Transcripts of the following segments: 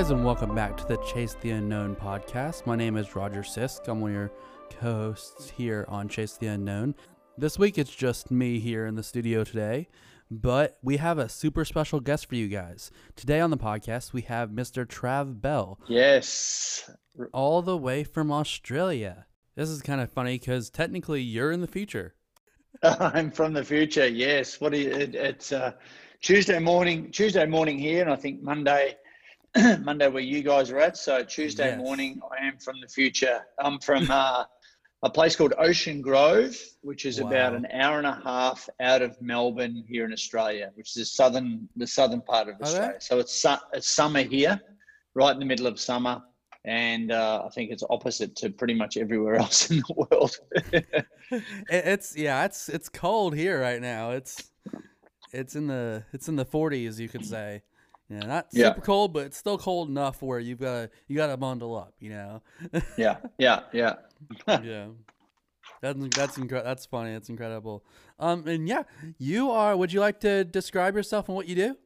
Guys, and welcome back to the Chase the Unknown podcast. My name is Roger Sisk. I'm one of your co hosts here on Chase the Unknown. This week it's just me here in the studio today, but we have a super special guest for you guys. Today on the podcast, we have Mr. Trav Bell, Yes. all the way from Australia. This is kind of funny because technically you're in the future. I'm from the future. Yes. What do you, it, it's uh, Tuesday morning, Tuesday morning here, and I think Monday, Monday where you guys are at. So Tuesday Yes. morning, I am from the future. I'm from uh, a place called Ocean Grove, which is about an hour and a half out of Melbourne here in Australia, which is the southern, the southern part of. Australia. So it's su- it's summer here, right in the middle of summer. And uh, I think it's opposite to pretty much everywhere else in the world. It's yeah, it's it's cold here right now. It's it's in the it's in the 40s, you could say. Yeah, not super Yeah. cold, but it's still cold enough where you've got to you got to bundle up, you know. yeah, yeah, yeah. yeah. That's that's incre- that's funny. That's incredible. Um and yeah, you are would you like to describe yourself and what you do?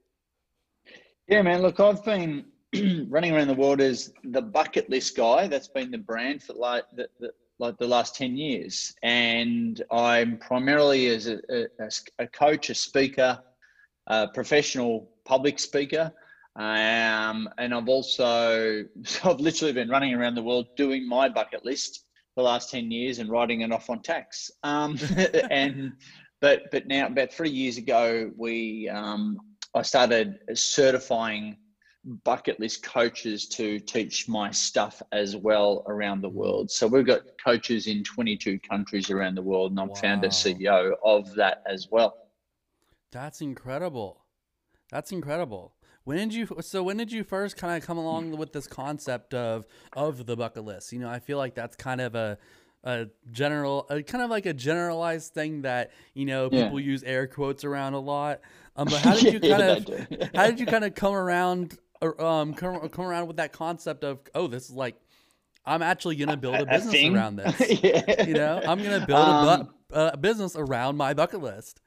Yeah, man. Look, I've been running around the world as the bucket list guy. That's been the brand for like the, the like the last ten years, and I'm primarily as a, a, a coach, a speaker, a professional public speaker. Um, and I've also, so I've literally been running around the world doing my bucket list for the last 10 years and writing it off on tax. Um, and, but, but now about three years ago, we, um, I started certifying bucket list coaches to teach my stuff as well around the world. So we've got coaches in 22 countries around the world, and I'm founder CEO of that as well. That's incredible. That's incredible. When did you so when did you first kind of come along with this concept of of the bucket list? You know, I feel like that's kind of a a general a, kind of like a generalized thing that, you know, Yeah. people use air quotes around a lot. Um but how did you kind of how did you kind of come around or um come, come around with that concept of oh, this is like I'm actually going to build a business thing? around this. yeah. You know, I'm going to build a, Um, bu- a business around my bucket list.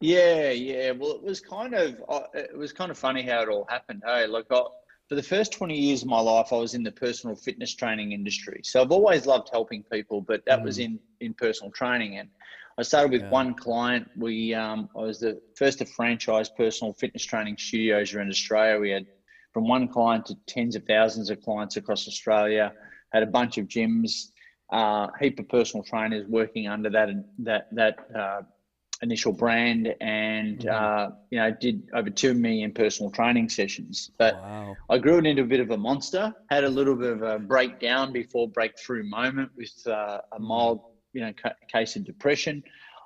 Yeah, yeah. Well, it was kind of uh, it was kind of funny how it all happened. Hey, look, I, for the first twenty years of my life, I was in the personal fitness training industry. So I've always loved helping people, but that was in in personal training. And I started with Yeah. one client. We um, I was the first to franchise personal fitness training studios around Australia. We had from one client to tens of thousands of clients across Australia. Had a bunch of gyms, uh, heap of personal trainers working under that that that. Uh, initial brand and Mhm. uh, you know did over 2 million personal training sessions but Wow. i grew it into a bit of a monster had a little bit of a breakdown before breakthrough moment with uh, a mild you know ca- case of depression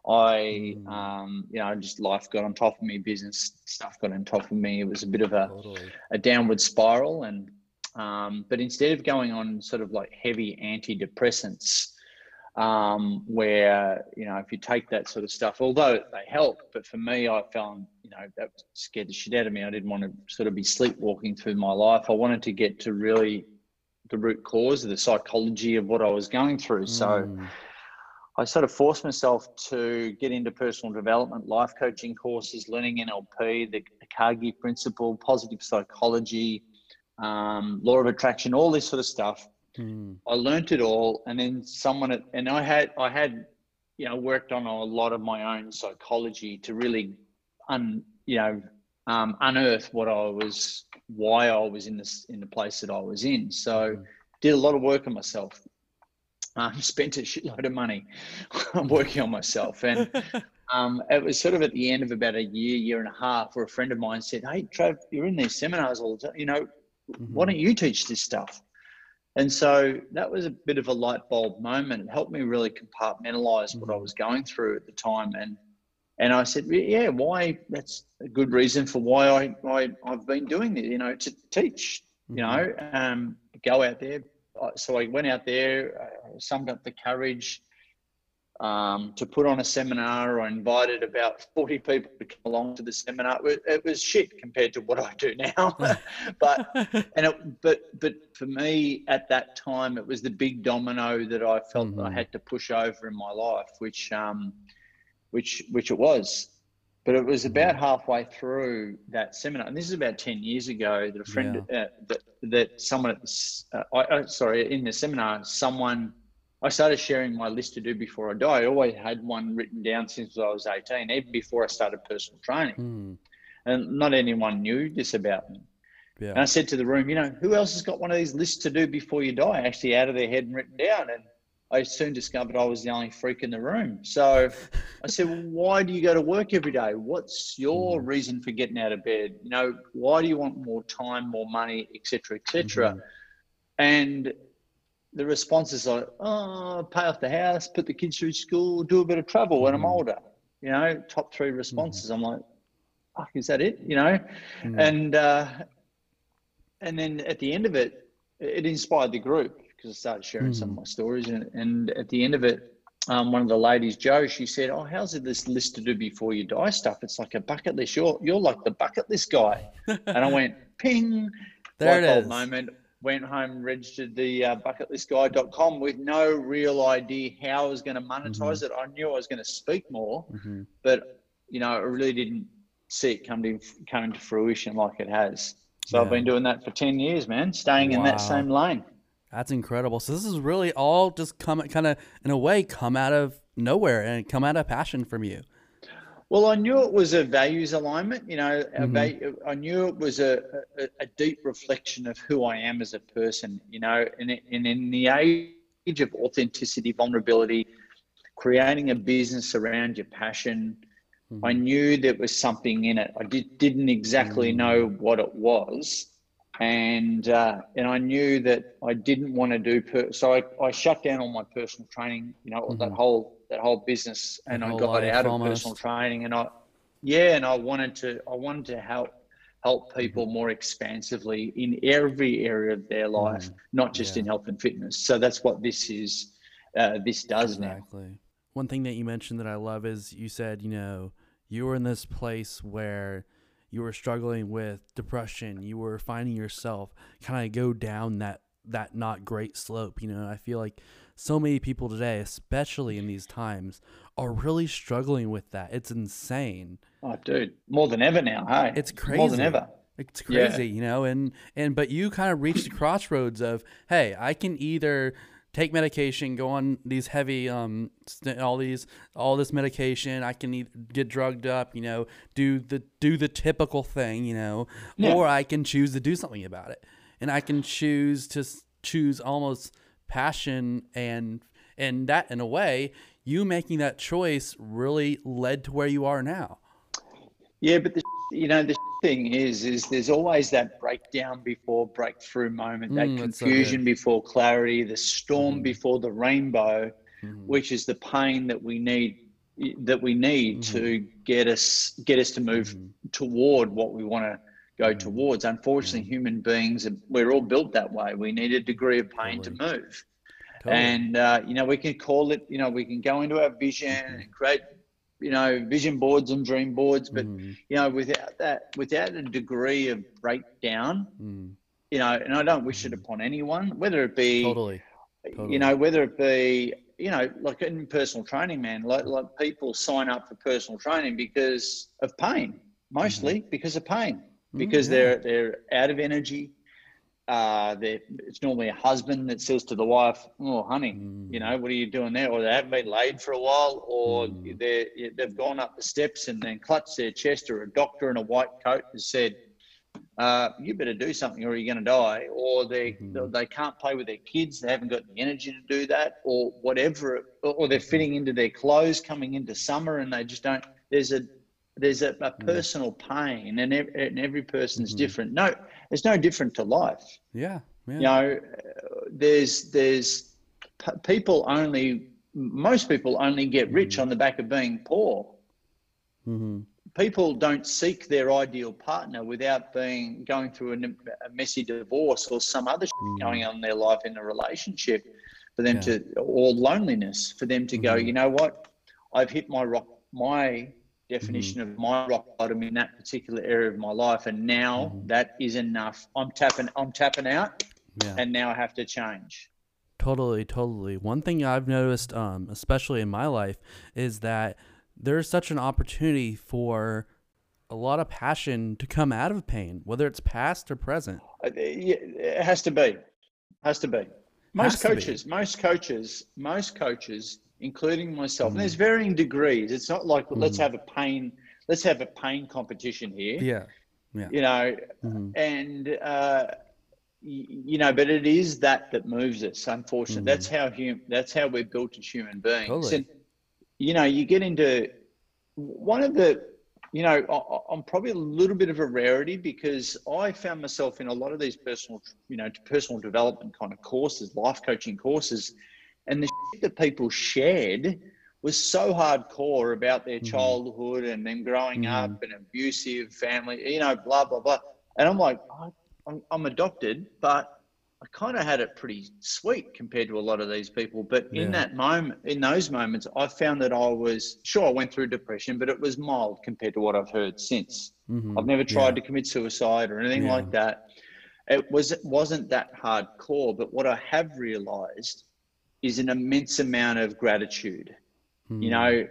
i Mm. um, you know just life got on top of me business stuff got on top of me it was a bit of a Totally. a downward spiral and um, but instead of going on sort of like heavy antidepressants um, where you know if you take that sort of stuff although they help but for me i found you know that scared the shit out of me i didn't want to sort of be sleepwalking through my life i wanted to get to really the root cause of the psychology of what i was going through so Mm. I sort of forced myself to get into personal development, life coaching courses, learning NLP, the Carnegie principle, positive psychology, um, law of attraction, all this sort of stuff. Mm. I learnt it all, and then someone, at, and I had, I had, you know, worked on a lot of my own psychology to really, un, you know, um, unearth what I was, why I was in this, in the place that I was in. So, Mhm. did a lot of work on myself. Um, spent a shitload of money working on myself, and um, it was sort of at the end of about a year, year and a half, where a friend of mine said, "Hey, Trav, you're in these seminars all the time. You know, why Mhm. don't you teach this stuff?" And so that was a bit of a light bulb moment. It helped me really compartmentalize what I Mhm. was going through at the time, and and I said, "Yeah, why? That's a good reason for why I, I I've been doing it. You know, to teach. You Mhm. know, um, go out there." So I went out there, uh, summed up the courage um, to put on a seminar. I invited about 40 people to come along to the seminar. It was, shit compared to what I do now. but and it, but but for me at that time, it was the big domino that I felt that I Mhm. had to push over in my life, which um, which which it was. But it was about halfway through that seminar, and this is about ten years ago. That a friend uh, that that someone, uh, I, sorry, in the seminar, someone, I started sharing my list to do before I die. I always had one written down since I was 18, even before I started personal training. Mm. And not anyone knew this about me. Yeah. And I said to the room, you know, who else has got one of these lists to do before you die, actually out of their head and written down? And I soon discovered I was the only freak in the room. So I said, well, why do you go to work every day? What's your Mm. reason for getting out of bed? You know, why do you want more time, more money, etc., etc.? Mhm. And the responses are, oh, pay off the house, put the kids through school, do a bit of travel when I'm Mhm. older. You know, top three responses. I'm like, fuck, is that it? You know, Mm. and uh, and then at the end of it, it inspired the group because I started sharing some of my stories, and, and at the end of it, um, one of the ladies, Joe, she said, "Oh, how's it this list to do before you die stuff? It's like a bucket list. You're you're like the bucket list guy." and I went, "Ping!" There it is. moment. Went home, registered the uh, bucketlistguy.com with no real idea how I was going to monetize it. I knew I was going to speak more, Mhm. but you know, I really didn't see it come to come into fruition like it has. So I've been doing that for ten years, man, staying in that same lane. That's incredible. So this is really all just come kind of in a way come out of nowhere and come out of passion from you. Well, I knew it was a values alignment. You know, a Mhm. va- I knew it was a, a, a deep reflection of who I am as a person. You know, and, and in the age of authenticity, vulnerability, creating a business around your passion, I Mhm. knew there was something in it. I did, didn't exactly Mm. know what it was. And uh, and I knew that I didn't want to do per- so I, I shut down all my personal training, you know, that Mhm. whole that whole business and I got out of almost. personal training and I yeah, and I wanted to I wanted to help help Mm-hmm. people more expansively in every area of their life, not just Mm-hmm. Yeah. in health and fitness. So that's what this is uh, this does now. Exactly. One thing that you mentioned that I love is you said, you know, you were in this place where you were struggling with depression, you were finding yourself kind of go down that that not great slope, you know. I feel like so many people today, especially in these times, are really struggling with that. It's insane. Oh dude, more than ever now, hey. It's crazy. More than ever. It's Yeah. crazy, you know, and and but you kind of reached the crossroads of, hey, I can either take medication, go on these heavy um all these all this medication, I can either get drugged up, you know, do the do the typical thing, you know, Yeah. or I can choose to do something about it. And I can choose to choose almost passion and and that in a way, you making that choice really led to where you are now. Yeah, but the you know the thing is, is there's always that breakdown before breakthrough moment, that Mm, that's so confusion before clarity, the storm Mhm. before the rainbow, Mhm. which is the pain that we need that we need to get us get us to move toward what we want to go Mhm. towards. Unfortunately, human beings we're all built that way. We need a degree of pain Totally. to move. Totally. And uh, you know, we can call it. You know, we can go into our vision Mhm. and create, you know, vision boards and dream boards. But Mhm. you know, without that, without a degree of breakdown, Mm. you know, and I don't wish it upon anyone, whether it be, Totally. Totally. you know, whether it be, you know, like in personal training, man, like, like people sign up for personal training because of pain, mostly because of pain, Mm, because yeah. they're they're out of energy. Uh, it's normally a husband that says to the wife, "Oh, honey, you Mm. know, what are you doing there?" Or they haven't been laid for a while, or Mm. they're they've gone up the steps and then clutched their chest, or a doctor in a white coat has said, uh, "You better do something, or you're going to die." Or they Mhm. they can't play with their kids; they haven't got the energy to do that, or whatever. Or they're fitting into their clothes coming into summer, and they just don't. There's a there's a, a personal pain, and, ev- and every person's Mhm. different. No, it's no different to life Yeah. Yeah. you know there's there's p- people only most people only get rich Mhm. on the back of being poor hmm people don't seek their ideal partner without being going through a, a messy divorce or some other shit Mm. going on in their life in a relationship for them Yeah. to or loneliness for them to go Mhm. you know what i've hit my rock my definition Mm-hmm. of my rock bottom in that particular area of my life and now Mhm. that is enough i'm tapping i'm tapping out Yeah. and now i have to change Totally, totally. One thing I've noticed, um, especially in my life, is that there's such an opportunity for a lot of passion to come out of pain, whether it's past or present. Uh, It has to be. Has to be. Most Has to be. coaches, most coaches, most coaches, including myself, Mhm. and there's varying degrees. It's not like let's Mhm. have a pain, let's have a pain competition here. Yeah. You know, hmm and uh, y- you know, but it is that that moves us. Unfortunately, Mhm. that's how hum- That's how we're built as human beings. Totally. And you know, you get into one of the. You know, I- I'm probably a little bit of a rarity because I found myself in a lot of these personal, you know, personal development kind of courses, life coaching courses, and the shit that people shared was so hardcore about their Mhm. childhood and them growing Mhm. up and abusive family, you know, blah blah blah. And I'm like, I'm, I'm adopted, but I kind of had it pretty sweet compared to a lot of these people. But in that moment, in those moments, I found that I was sure I went through depression, but it was mild compared to what I've heard since. hmm I've never tried Yeah. to commit suicide or anything Yeah. like that. It was it wasn't that hardcore, but what I have realized is an immense amount of gratitude. Mhm. You know,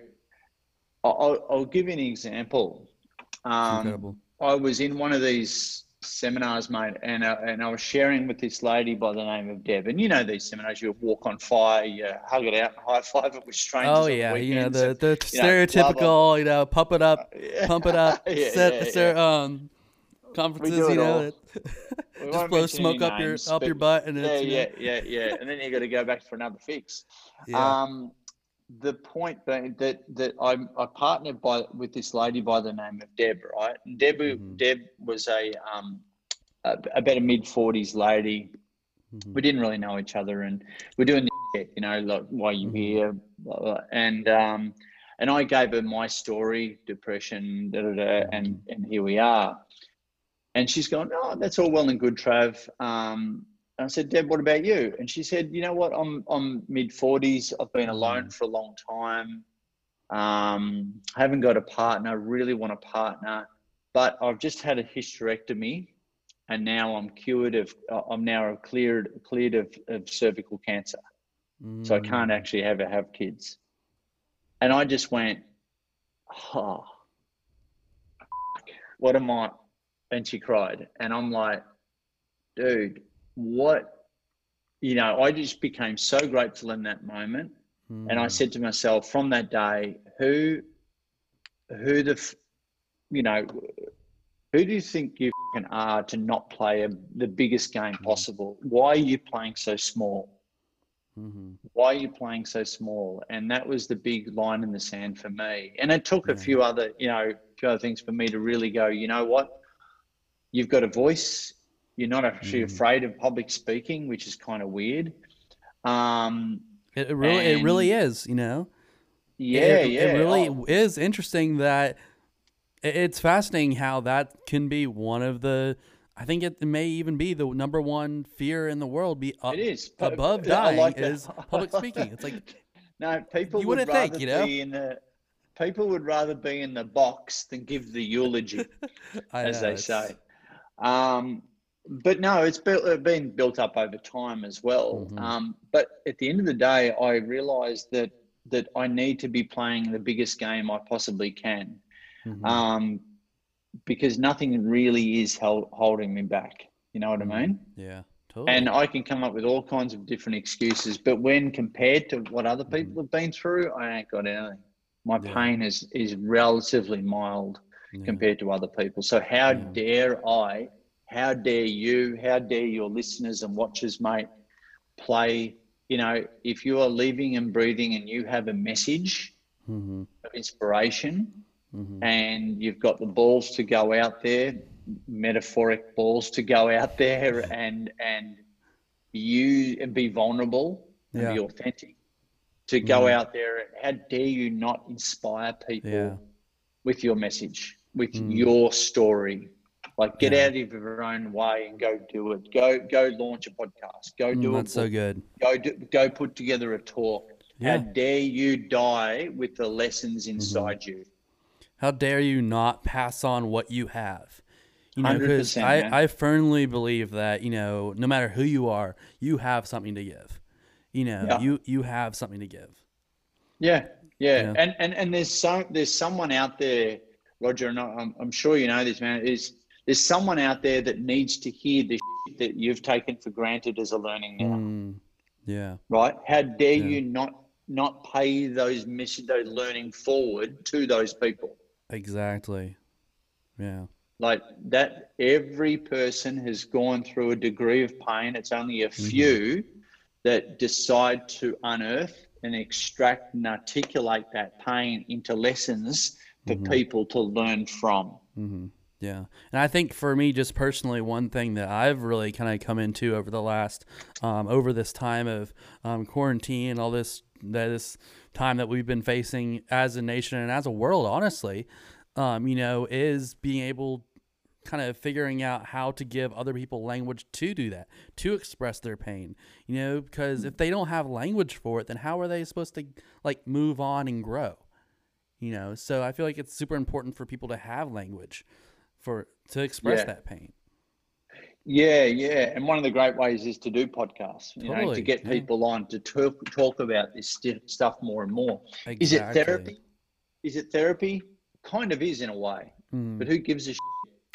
I- I'll, I'll give you an example. Um, incredible. I was in one of these seminars, mate, and uh, and I was sharing with this lady by the name of Deb. And you know these seminars, you walk on fire, you hug it out, and high five it with strangers. Oh yeah, you know weekends the and- the you know, stereotypical, you know, pump it up, pump it up, Yeah, set, yeah, yeah. um, conferences, you know, We just blow smoke up your up your butt, and Yeah, it's you know, yeah, yeah, yeah. And then you got to go back for another fix. yeah. Um, the point being that that I I partnered by with this lady by the name of Deb, right? And Deb Mhm. Deb was a um a, about a mid forties lady. Mhm. We didn't really know each other, and we're doing the you know like why you Mhm. here, blah, blah. and um and I gave her my story, depression, da da da, and and here we are. And she's going, oh, that's all well and good, Trav. Um, and I said, Deb, what about you? And she said, you know what? I'm I'm mid forties. I've been alone for a long time. Um, haven't got a partner. Really want a partner, but I've just had a hysterectomy, and now I'm cured of. uh, I'm now cleared cleared of, of cervical cancer, so I can't Mm. actually ever have kids. And I just went, oh, what am I? And she cried, and I'm like, dude, what? You know, I just became so grateful in that moment. And I Mm. said to myself from that day, who, who the, you know, who do you think you are to not play a, the biggest game Mm. possible? Why are you playing so small? Mhm. Why are you playing so small? And that was the big line in the sand for me. And it took a few other, you know, a few other things for me to really go, you know what? You've got a voice. You're not actually Mhm. afraid of public speaking, which is kind of weird. Um, It, it really, it really is, you know. yeah, it, yeah. It really oh, is interesting that it- it's fascinating how that can be one of the. I think it may even be the number one fear in the world. Be up, it is above dying like is public speaking. It's like no, people You would rather think, you know? be in the people would rather be in the box than give the eulogy. As know, they it's- say. Um, but no, it's built, uh, been built up over time as well. Mhm. Um, but at the end of the day, I realised that that I need to be playing the biggest game I possibly can, Mhm. um, because nothing really is held, holding me back. You know what Mhm. I mean? yeah, totally. And I can come up with all kinds of different excuses, but when compared to what other people have been through, I ain't got anything. My Yeah. pain is is relatively mild Yeah. compared to other people. So how Yeah. dare I, how dare you, how dare your listeners and watchers, mate, play, you know, if you are living and breathing and you have a message Mhm. of inspiration Mhm. and you've got the balls to go out there, metaphoric balls to go out there and and you and be vulnerable and Yeah. be authentic. To go Mhm. out there, how dare you not inspire people Yeah. with your message, with Mm. your story. Like get Yeah. out of your own way and go do it. Go go launch a podcast. Go Mm, do that's it. so good. Go do, go put together a talk. Yeah. How dare you die with the lessons Mm-hmm. inside you? How dare you not pass on what you have? You know, because 100%, man. I, I firmly believe that, you know, no matter who you are, you have something to give. You know, Yeah. you you have something to give. Yeah, yeah. Yeah. And and and there's so there's someone out there Roger, and I'm, I'm sure you know this, man, is there's someone out there that needs to hear the shit that you've taken for granted as a learning now. Mm, yeah. Right? How dare Yeah. you not not pay those mission those learning forward to those people? Exactly. Yeah. Like that every person has gone through a degree of pain. It's only a Mm-hmm. few that decide to unearth and extract and articulate that pain into lessons for Mm-hmm. people to learn from. hmm Yeah, and I think for me, just personally, one thing that I've really kind of come into over the last, um, over this time of um, quarantine and all this, that this time that we've been facing as a nation and as a world, honestly, um, you know, is being able, kind of figuring out how to give other people language to do that, to express their pain, you know, because if they don't have language for it, then how are they supposed to like move on and grow? You know, so I feel like it's super important for people to have language for to express Yeah. that pain. Yeah, yeah. And one of the great ways is to do podcasts, you know, to get yeah. people on to talk, talk about this sti- stuff more and more. Is it therapy? Is it therapy? Kind of is in a way, Mm, but who gives a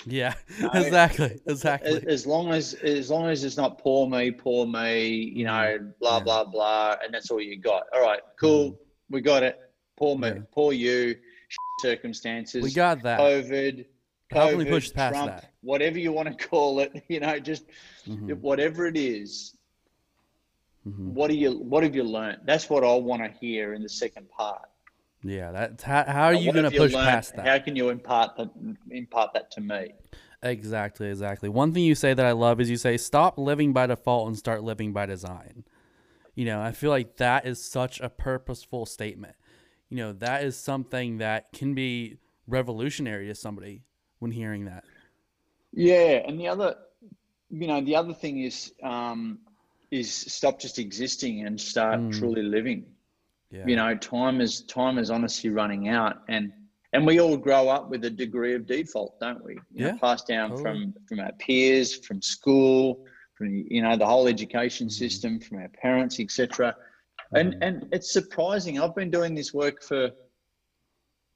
yeah, No, exactly, exactly. as long as as long as it's not poor me, poor me, you know, blah Yeah. blah blah, and that's all you got. All right, cool, we got it. Poor me, Yeah. poor you, circumstances, We got that. COVID, How can we COVID, push past Trump, that? whatever you want to call it, you know, just Mhm, whatever it is. mhm. What do you what have you learned? That's what I want to hear in the second part. Yeah, that's how, how are you going to push learned? past that? How can you impart that impart that to me? Exactly, exactly. One thing you say that I love is you say stop living by default and start living by design. You know, I feel like that is such a purposeful statement. You know, that is something that can be revolutionary to somebody when hearing that. Yeah, and the other, you know, the other thing is um, is stop just existing and start Mm. truly living. Yeah. You know, time is time is honestly running out, and and we all grow up with a degree of default, don't we? You know, Yeah, passed down totally. from from our peers, from school, from you know the whole education Mhm. system, from our parents, etc. And Mhm. and it's surprising. I've been doing this work for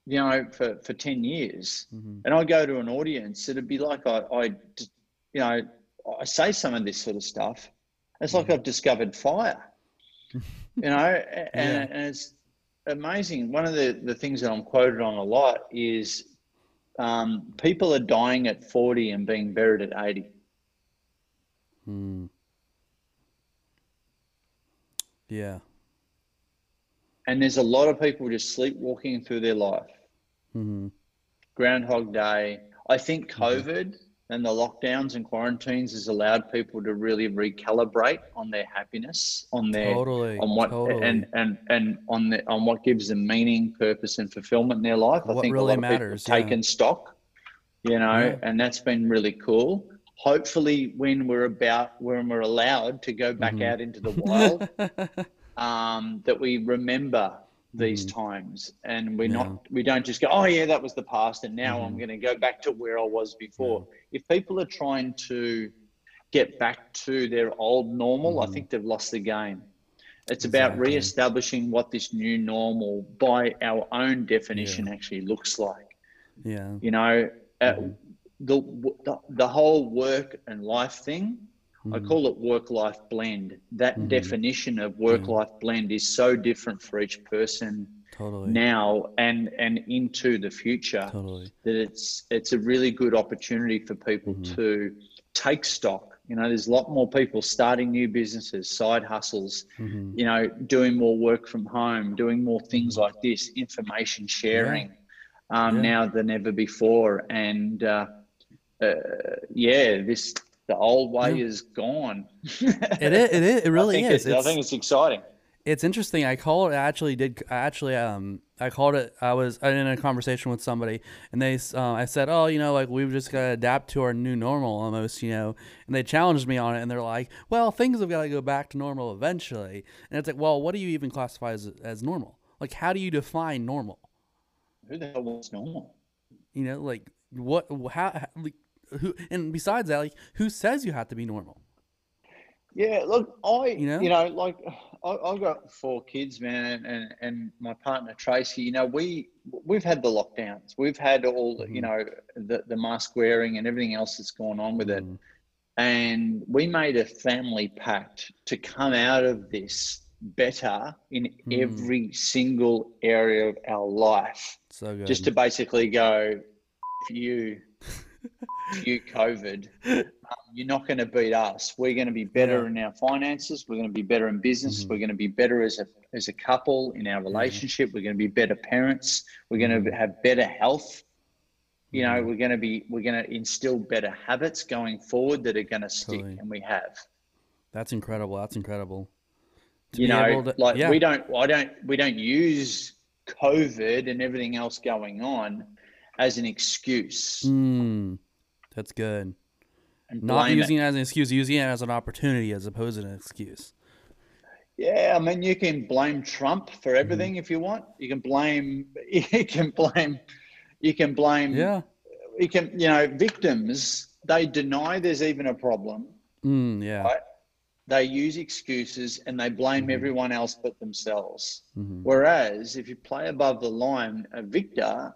you know for for ten years, Mhm. and I go to an audience, it'd be like I, I you know, I say some of this sort of stuff. It's like I've discovered fire, you know, and, and it's amazing. One of the, the things that I'm quoted on a lot is um, people are dying at 40 and being buried at 80. Mm. Yeah. And there's a lot of people just sleepwalking through their life. hmm Groundhog Day. I think COVID and the lockdowns and quarantines has allowed people to really recalibrate on their happiness, on their Totally. on what totally. and and and on the on what gives them meaning, purpose, and fulfillment in their life. I think really a lot matters, of people have yeah. taken stock, you know, Yeah. and that's been really cool. Hopefully, when we're about when we're allowed to go back Mhm. out into the wild, um, that we remember these Mhm. times and we're Yeah. not we don't just go, oh yeah, that was the past, and now I'm Mhm. going to go back to where I was before. If people are trying to get back to their old normal, I Mhm. think they've lost the game. It's about Exactly. re-establishing what this new normal, by our own definition, actually looks like. yeah. You know, uh, Mhm. the, the the whole work and life thing. I Mhm. call it work-life blend. That Mhm. definition of work-life blend is so different for each person Totally. now and and into the future Totally. that it's it's a really good opportunity for people Mhm. to take stock. You know, there's a lot more people starting new businesses, side hustles, hmm you know, doing more work from home, doing more things like this, information sharing um, Yeah. now than ever before. And uh, uh, yeah, this the old way Yeah. is gone. It is. It is. It really I is. It's, I think it's exciting. It's interesting. I called. I actually did. I actually um. I called it. I was in a conversation with somebody, and they. Uh, I said, "Oh, you know, like we've just got to adapt to our new normal, almost, you know." And they challenged me on it, and they're like, "Well, things have got to go back to normal eventually." And it's like, "Well, what do you even classify as as normal? Like, how do you define normal? Who the hell wants normal? You know, like what? How? how like, who? And besides that, like, who says you have to be normal? Yeah, look, I You you know? know, like I, I've got four kids, man, and and my partner Tracy. You know, we we've had the lockdowns, we've had all the, you know the the mask wearing and everything else that's gone on with it, Mm, and we made a family pact to come out of this better in Mm. every single area of our life. so good. Just to basically go, "F you, you, COVID. Um, you're not going to beat us. We're going to be better in our finances. We're going to be better in business. Mhm. We're going to be better as a as a couple in our relationship. We're going to be better parents. We're going to Mhm. have better health. You know, Mhm. we're going to be we're going to instill better habits going forward that are going to stick, Totally. and we have. That's incredible. That's incredible. To you know, to- like yeah. we don't, I don't, we don't use COVID and everything else going on as an excuse Mm, that's good. and Not blame it. using it as an excuse, using it as an opportunity as opposed to an excuse. Yeah, I mean, you can blame Trump for Mm-hmm. everything if you want. You can blame, you can blame, you can blame, Yeah. you can, you know, victims. They deny there's even a problem. Mm, yeah. Right. They use excuses and they blame Mhm. everyone else but themselves. hmm Whereas if you play above the line, a victor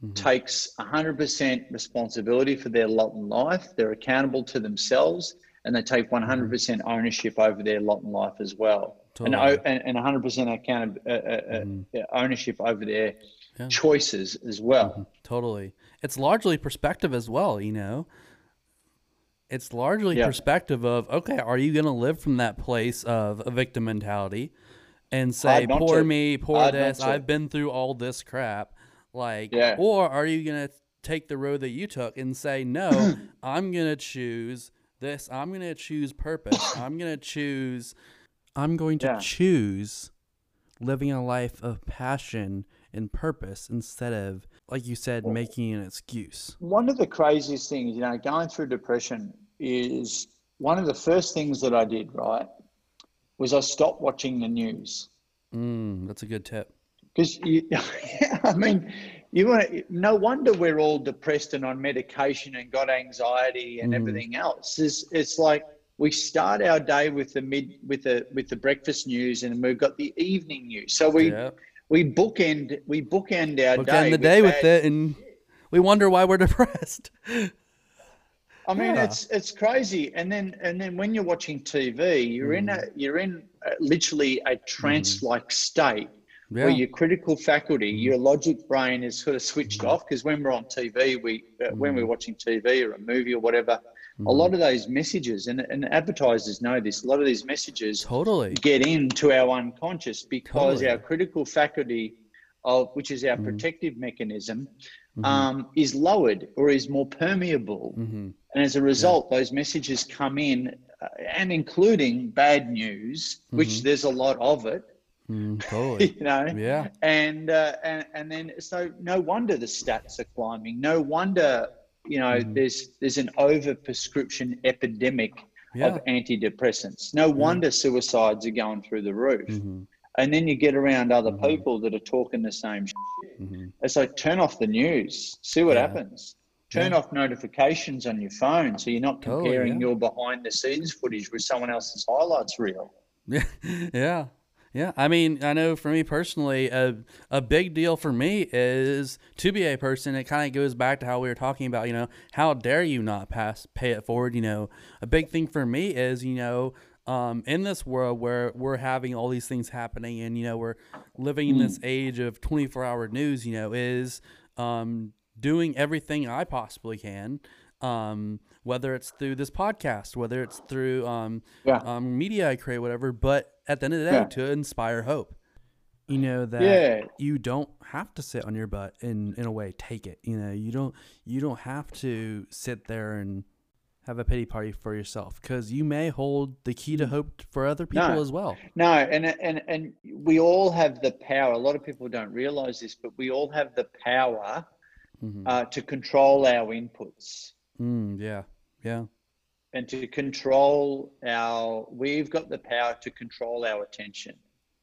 hmm takes 100% responsibility for their lot in life. They're accountable to themselves and they take 100% ownership over their lot in life as well. And, Totally. and, and 100% account, uh, uh, uh, Mhm. ownership over their Yeah. choices as well. Mhm. Totally. It's largely perspective as well, you know. It's largely Yeah. perspective of okay, are you going to live from that place of a victim mentality and say poor to. me, poor not this. I've been through all this crap like Yeah. or are you going to take the road that you took and say no, I'm going to choose this, I'm going to choose purpose. I'm going to choose I'm going to Yeah. choose living a life of passion and purpose instead of like you said making an excuse One of the craziest things, you know, going through depression is one of the first things that I did, right, was I stopped watching the news. mm, that's a good tip Because you, I mean, you want to, no wonder we're all depressed and on medication and got anxiety and Mhm. everything else. It's, it's like we start our day with the mid with the with the breakfast news and we've got the evening news. So we yeah we bookend we bookend our book day. the day with bad- it and we wonder why we're depressed I mean, Yeah. it's it's crazy. And then and then when you're watching TV, you're in a you're in a, literally a trance-like state yeah where your critical faculty, your logic brain is sort of switched off. Because when we're on TV, we uh, when we're watching TV or a movie or whatever, a lot of those messages and and advertisers know this. A lot of these messages totally get into our unconscious because Totally. our critical faculty of which is our Mhm. protective mechanism Mhm. um, is lowered or is more permeable Mhm. and as a result those messages come in uh, and including bad news which Mhm. there's a lot of it Mm, totally you know yeah and uh, and and then so no wonder the stats are climbing no wonder you know Mhm. there's there's an over prescription epidemic yeah of antidepressants no wonder suicides are going through the roof Mhm. and then you get around other Mhm. people that are talking the same shit. Mhm. it's like turn off the news see what Yeah. happens turn Yeah. off notifications on your phone so you're not comparing your behind the scenes footage with someone else's highlights reel Yeah, yeah, yeah. I mean, I know for me personally, a a big deal for me is to be a person. It kind of goes back to how we were talking about. You know, how dare you not pass pay it forward? You know, a big thing for me is you know. Um, in this world where we're having all these things happening and you know we're living in this age of 24 hour news you know is um, doing everything i possibly can um, whether it's through this podcast whether it's through um, yeah um, media I create, whatever. But at the end of the day, Yeah. to inspire hope. You know that Yeah. you don't have to sit on your butt and in a way take it. You know, you don't you don't have to sit there and have a pity party for yourself because you may hold the key to hope for other people No. as well. No, and and and we all have the power. A lot of people don't realize this, but we all have the power hmm uh, to control our inputs Mm, yeah, yeah, and to control our. We've got the power to control our attention.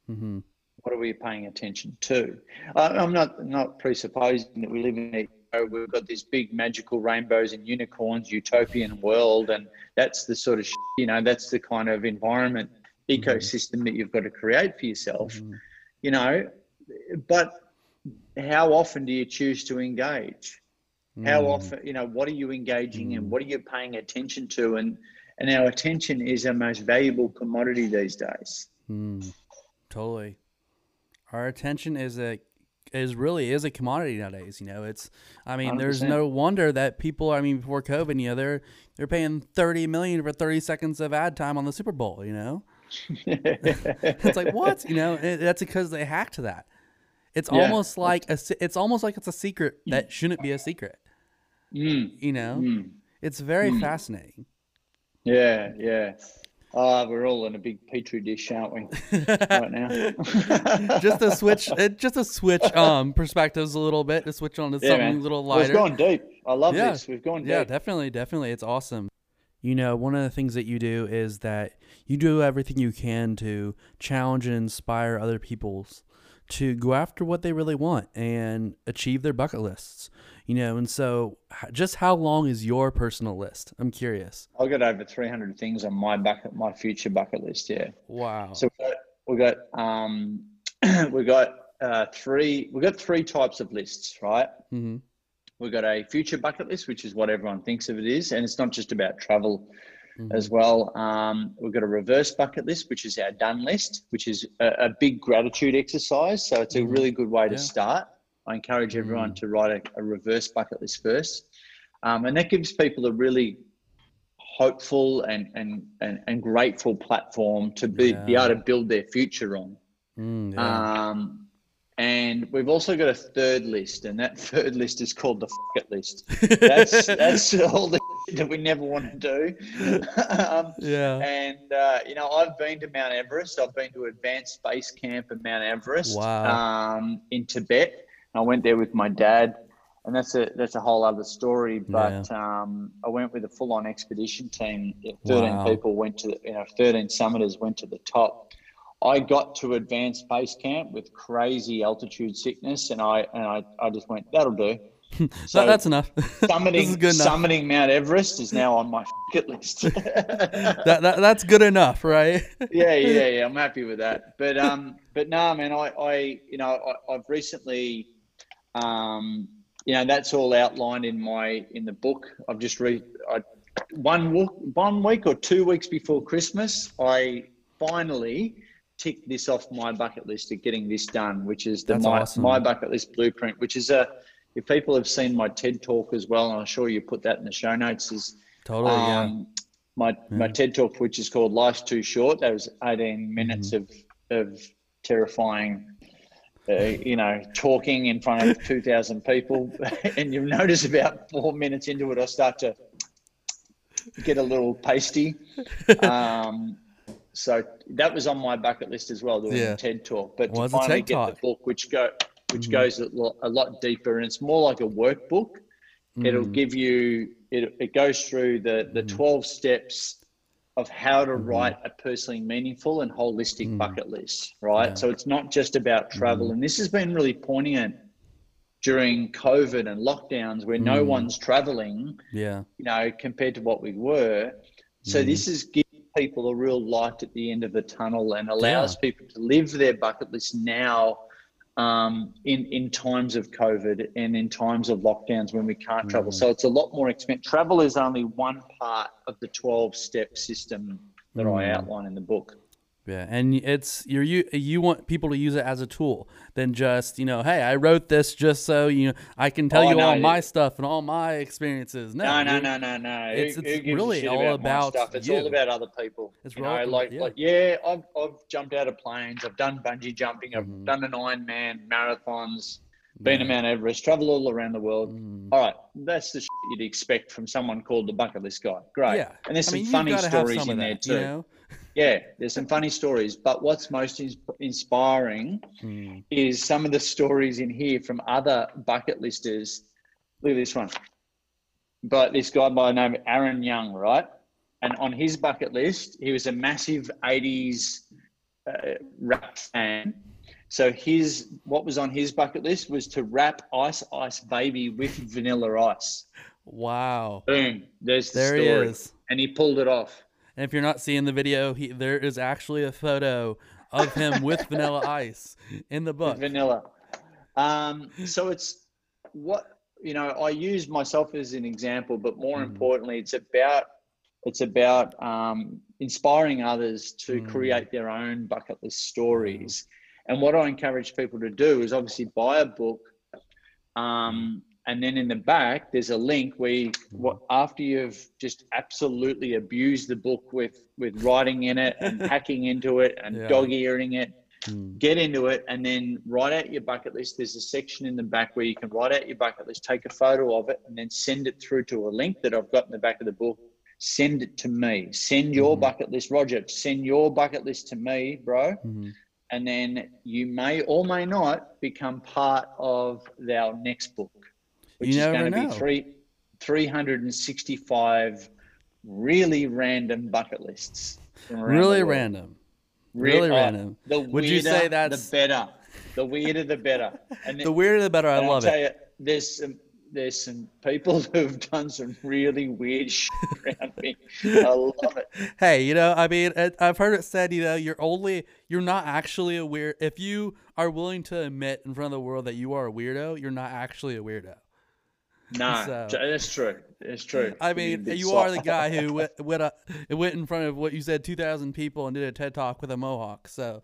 hmm What are we paying attention to? I'm not not presupposing that we live in a we've got this big magical rainbows and unicorns, utopian world, and that's the sort of you know that's the kind of environment mm-hmm. ecosystem that you've got to create for yourself. Mm-hmm. You know, but how often do you choose to engage? How mm. often, you know, what are you engaging in? What are you paying attention to? And and our attention is our most valuable commodity these days. Mm. Totally, our attention is a is really is a commodity nowadays. You know, it's I mean, 100%. there's no wonder that people. I mean, before COVID, you know, they're they're paying thirty million for thirty seconds of ad time on the Super Bowl. You know, it's like what? You know, that's because they hacked that. It's yeah. almost like a, it's almost like it's a secret that shouldn't be a secret. Mm. You know, mm. it's very mm. fascinating. Yeah, yeah. Oh, we're all in a big petri dish, aren't we? right now. just a switch, just to switch um perspectives a little bit, to switch on to yeah, something man. a little lighter. We've gone deep. I love yeah. this. We've gone deep. Yeah, definitely, definitely. It's awesome. You know, one of the things that you do is that you do everything you can to challenge and inspire other people's to go after what they really want and achieve their bucket lists. You know, and so just how long is your personal list? I'm curious. I've got over 300 things on my bucket, my future bucket list. Yeah. Wow. So we've got, we got, um, we got uh, three, we've got three types of lists, right? Mm-hmm. We've got a future bucket list, which is what everyone thinks of it is, and it's not just about travel mm-hmm. as well. Um, we've got a reverse bucket list, which is our done list, which is a, a big gratitude exercise. So it's a mm-hmm. really good way to start. I encourage everyone mm. to write a, a, reverse bucket list first, um, and that gives people a really hopeful and and and, and grateful platform to be, yeah. be able to build their future on. Mm, yeah. um, and we've also got a third list, and that third list is called the fuck it list. That's that's all the that we never want to do. um, yeah. And uh, you know, I've been to Mount Everest. I've been to Advanced Base Camp in Mount Everest. Wow. Um, in Tibet. I went there with my dad, and that's a that's a whole other story. But yeah. um, I went with a full on expedition team. Thirteen wow. people went to you know, thirteen summiters went to the top I got to advanced base camp with crazy altitude sickness, and I and I, I just went, that'll do. So that's enough. Summiting, enough. summiting Mount Everest is now on my bucket list. that, that that's good enough, right? yeah, yeah, yeah. I'm happy with that. But um, but no, man, I, I you know, I, have recently, um, you know, that's all outlined in my in the book. I've just read. I, one one week or two weeks before Christmas, I finally ticked this off my bucket list of getting this done, which is the my, awesome. my bucket list blueprint, which is a if people have seen my TED talk as well, and I'm sure you put that in the show notes, is totally um, yeah. My yeah. my TED talk, which is called "Life's Too Short." That was 18 minutes mm-hmm. of of terrifying. Uh, you know, talking in front of 2,000 people, and you'll notice about four minutes into it, I start to get a little pasty. Um, so that was on my bucket list as well, doing yeah. a TED talk. But to finally get talk? the book, which go which mm-hmm. goes a lot, a lot, deeper, and it's more like a workbook. Mm-hmm. It'll give you it. It goes through the the mm-hmm. twelve steps of how to mm-hmm. write a personally meaningful and holistic mm-hmm. bucket list. Right. Yeah. So it's not just about travel, and this has been really poignant during COVID and lockdowns where no one's traveling. Yeah. You know, compared to what we were. So this is giving people a real light at the end of the tunnel and allows yeah. people to live their bucket list now um, in in times of COVID and in times of lockdowns when we can't mm. travel. So it's a lot more expensive. Travel is only one part of the twelve step system that mm. I outline in the book. Yeah, and it's you're you you want people to use it as a tool than just you know, hey, I wrote this just so you know I can tell oh, you no, all my stuff and all my experiences. No, no, no, no, no. It's, it's who, really all about, about stuff. It's you. all about other people. It's you know, like yeah. like yeah, I've I've jumped out of planes. I've done bungee jumping. I've mm-hmm. done an Ironman, marathons, been to Mount Everest, traveled all around the world. Mm. All right, that's the shit you'd expect from someone called the bucket list guy. Great. Yeah. And there's I some mean, funny stories in that, there too. You know? yeah, there's some funny stories, but what's most inspiring mm. is some of the stories in here from other bucket listers. Look at this one. But this guy by the name of Aaron Young, right? And on his bucket list, he was a massive 80s uh, rap fan. So his what was on his bucket list was to rap Ice Ice Baby with vanilla ice. Wow. Boom. There's the There story. he is. And he pulled it off. And if you're not seeing the video, he, there is actually a photo of him with vanilla ice in the book. Vanilla. Um, so it's what you know. I use myself as an example, but more Mhm. importantly, it's about it's about um, inspiring others to Mm. create their own bucket list stories. And what I encourage people to do is obviously buy a book, um, and then in the back there's a link where you, what after you've just absolutely abused the book with with writing in it and hacking into it and Yeah. dog earing it Mm. get into it and then write out your bucket list. There's a section in the back where you can write out your bucket list, take a photo of it, and then send it through to a link that I've got in the back of the book. Send it to me. Send your Mhm. bucket list, Roger. Send your bucket list to me, bro. Mhm. And then you may or may not become part of our next book, which You is going to know. be three, 365 really random bucket lists. Really random. Really oh, random. The Would you say weirder, that's- the better? The weirder, the better. And The weirder the better. I I'll love tell it. You, there's some there's some people who've done some really weird shit around me. I love it. Hey, you know, I mean, I've heard it said, you know, you're only, you're not actually a weird. If you are willing to admit in front of the world that you are a weirdo, you're not actually a weirdo. No, So- that's true. It's true. I mean, It's you are the guy who went went, uh, went in front of what you said, two thousand people, and did a TED talk with a mohawk. So,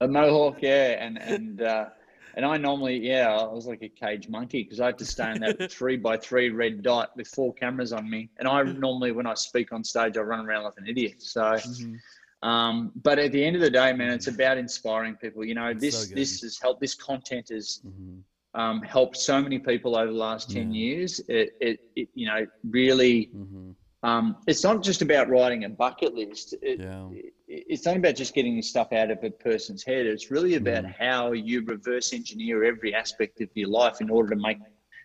a mohawk, yeah, and and uh, and I normally, yeah, I was like a cage monkey because I had to stay in that three by three red dot with four cameras on me, and I normally when I speak on stage, I run around like an idiot. So. mhm. Um, but at the end of the day, man, it's about inspiring people. You know, It's this so this has helped. This content has Mhm. Um, helped so many people over the last ten Yeah. years. It, it, it, you know, really, Mhm. um, it's not just about writing a bucket list. It, Yeah. it- it's not about just getting this stuff out of a person's head. It's really about Mhm. how you reverse engineer every aspect of your life in order to make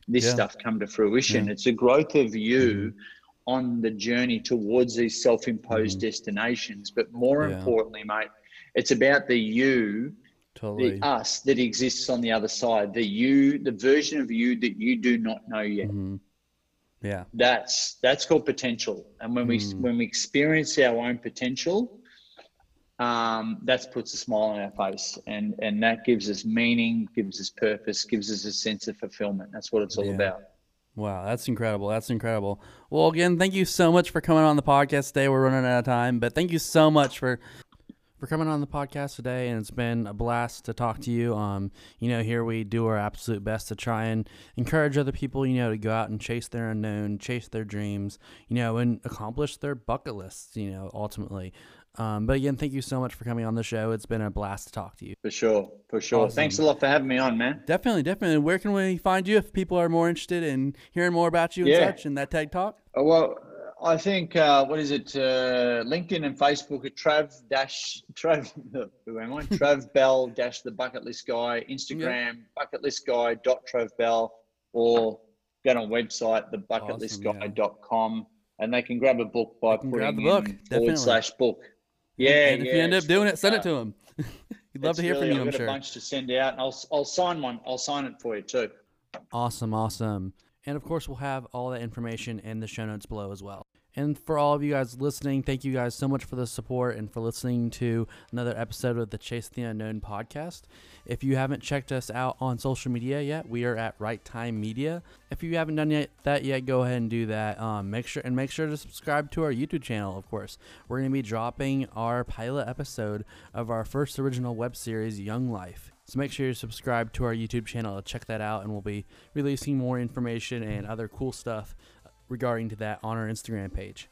this Yeah. stuff come to fruition. It's a growth of you Mm-hmm. on the journey towards these self-imposed Mhm. destinations. But more importantly, mate, it's about the you, Totally. the us that exists on the other side. The you, the version of you that you do not know yet. Mhm. Yeah. That's that's called potential. And when we Mm. when we experience our own potential, um, that puts a smile on our face, and and that gives us meaning, gives us purpose, gives us a sense of fulfillment. That's what it's all Yeah. about. Wow, that's incredible. That's incredible. Well, again, thank you so much for coming on the podcast today. We're running out of time, but thank you so much for for coming on the podcast today and it's been a blast to talk to you. Um, you know, here we do our absolute best to try and encourage other people, you know, to go out and chase their unknown, chase their dreams, you know, and accomplish their bucket lists, you know, ultimately. Um, but again, thank you so much for coming on the show. It's been a blast to talk to you. For sure, for sure. Awesome. Thanks a lot for having me on, man. Definitely, definitely. Where can we find you if people are more interested in hearing more about you and Yeah. such and that TED Talk? Uh, Well, I think uh, what is it? Uh, LinkedIn and Facebook at Trav dash Trav. Who am I? Trav Bell dash the Bucket List Guy. Instagram Bucket List Guy dot Trav Bell or go to our website thebucketlistguy.com and they can grab a book by putting grab the book, forward definitely. slash book. Yeah, and if you end up doing it, send uh, it to him. He'd love to hear really- from you, I've I'm got sure. a bunch to send out, and I'll I'll sign one. I'll sign it for you too. Awesome, awesome. And of course, we'll have all that information in the show notes below as well. And for all of you guys listening, thank you guys so much for the support and for listening to another episode of the Chase the Unknown podcast. If you haven't checked us out on social media yet, we are at Right Time Media. If you haven't done yet, that yet, go ahead and do that. Um, make sure and make sure to subscribe to our YouTube channel. Of course, we're going to be dropping our pilot episode of our first original web series, Young Life. So make sure you subscribe to our YouTube channel to check that out, and we'll be releasing more information and other cool stuff regarding to that on our Instagram page.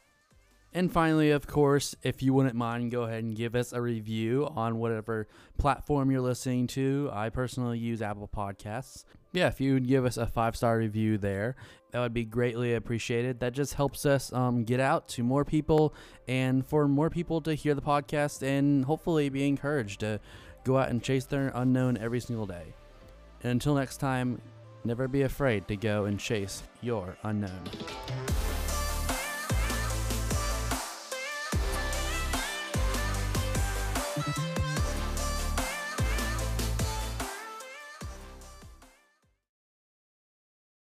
And finally, of course, if you wouldn't mind, go ahead and give us a review on whatever platform you're listening to. I personally use Apple Podcasts. Yeah, if you would give us a five star review there, that would be greatly appreciated. That just helps us um, get out to more people and for more people to hear the podcast and hopefully be encouraged to go out and chase their unknown every single day. And until next time, never be afraid to go and chase your unknown.